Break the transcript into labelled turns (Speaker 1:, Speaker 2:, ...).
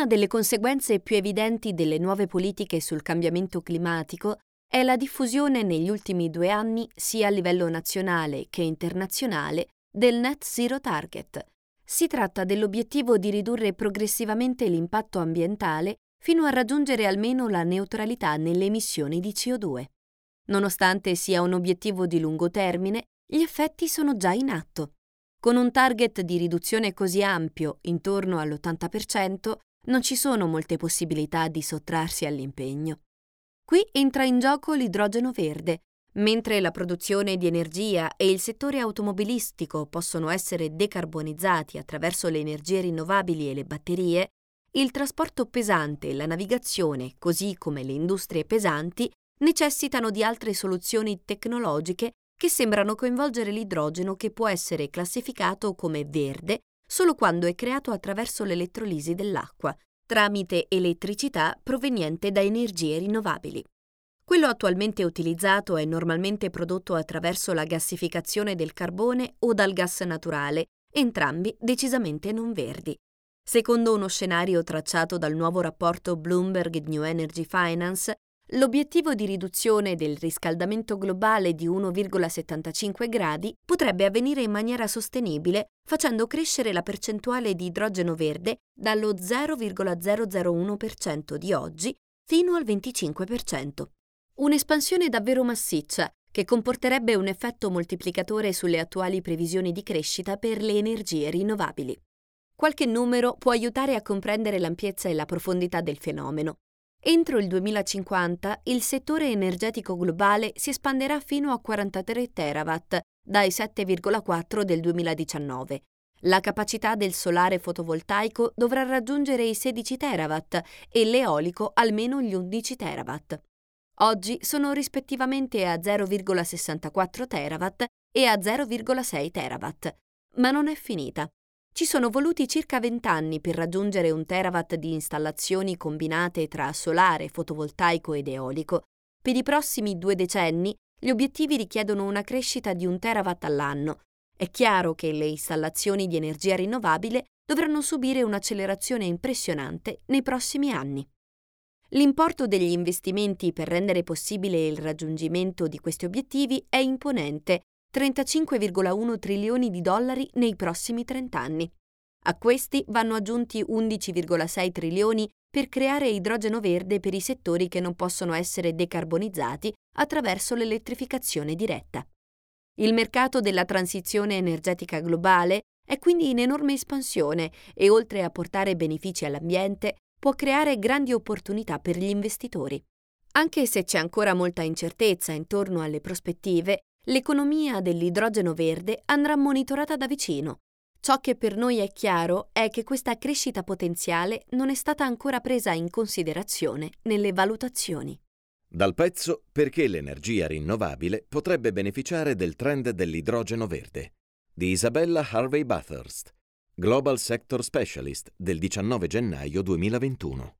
Speaker 1: Una delle conseguenze più evidenti delle nuove politiche sul cambiamento climatico è la diffusione negli ultimi due anni, sia a livello nazionale che internazionale, del Net Zero Target. Si tratta dell'obiettivo di ridurre progressivamente l'impatto ambientale fino a raggiungere almeno la neutralità nelle emissioni di CO2. Nonostante sia un obiettivo di lungo termine, gli effetti sono già in atto. Con un target di riduzione così ampio, intorno all'80%, non ci sono molte possibilità di sottrarsi all'impegno. Qui entra in gioco l'idrogeno verde. Mentre la produzione di energia e il settore automobilistico possono essere decarbonizzati attraverso le energie rinnovabili e le batterie, il trasporto pesante e la navigazione, così come le industrie pesanti, necessitano di altre soluzioni tecnologiche che sembrano coinvolgere l'idrogeno che può essere classificato come verde solo quando è creato attraverso l'elettrolisi dell'acqua, tramite elettricità proveniente da energie rinnovabili. Quello attualmente utilizzato è normalmente prodotto attraverso la gassificazione del carbone o dal gas naturale, entrambi decisamente non verdi. Secondo uno scenario tracciato dal nuovo rapporto Bloomberg New Energy Finance, L'obiettivo di riduzione del riscaldamento globale di 1,75 gradi potrebbe avvenire in maniera sostenibile facendo crescere la percentuale di idrogeno verde dallo 0,001% di oggi fino al 25%. Un'espansione davvero massiccia che comporterebbe un effetto moltiplicatore sulle attuali previsioni di crescita per le energie rinnovabili. Qualche numero può aiutare a comprendere l'ampiezza e la profondità del fenomeno. Entro il 2050 il settore energetico globale si espanderà fino a 43 terawatt dai 7,4 del 2019. La capacità del solare fotovoltaico dovrà raggiungere i 16 terawatt e l'eolico almeno gli 11 terawatt. Oggi sono rispettivamente a 0,64 terawatt e a 0,6 terawatt. Ma non è finita. Ci sono voluti circa 20 anni per raggiungere un terawatt di installazioni combinate tra solare, fotovoltaico ed eolico. Per i prossimi due decenni gli obiettivi richiedono una crescita di un terawatt all'anno. È chiaro che le installazioni di energia rinnovabile dovranno subire un'accelerazione impressionante nei prossimi anni. L'importo degli investimenti per rendere possibile il raggiungimento di questi obiettivi è imponente 35,1 trilioni di dollari nei prossimi 30 anni. A questi vanno aggiunti 11,6 trilioni per creare idrogeno verde per i settori che non possono essere decarbonizzati attraverso l'elettrificazione diretta. Il mercato della transizione energetica globale è quindi in enorme espansione e oltre a portare benefici all'ambiente, può creare grandi opportunità per gli investitori. Anche se c'è ancora molta incertezza intorno alle prospettive, L'economia dell'idrogeno verde andrà monitorata da vicino. Ciò che per noi è chiaro è che questa crescita potenziale non è stata ancora presa in considerazione nelle valutazioni.
Speaker 2: Dal pezzo Perché l'energia rinnovabile potrebbe beneficiare del trend dell'idrogeno verde di Isabella Harvey Bathurst, Global Sector Specialist del 19 gennaio 2021.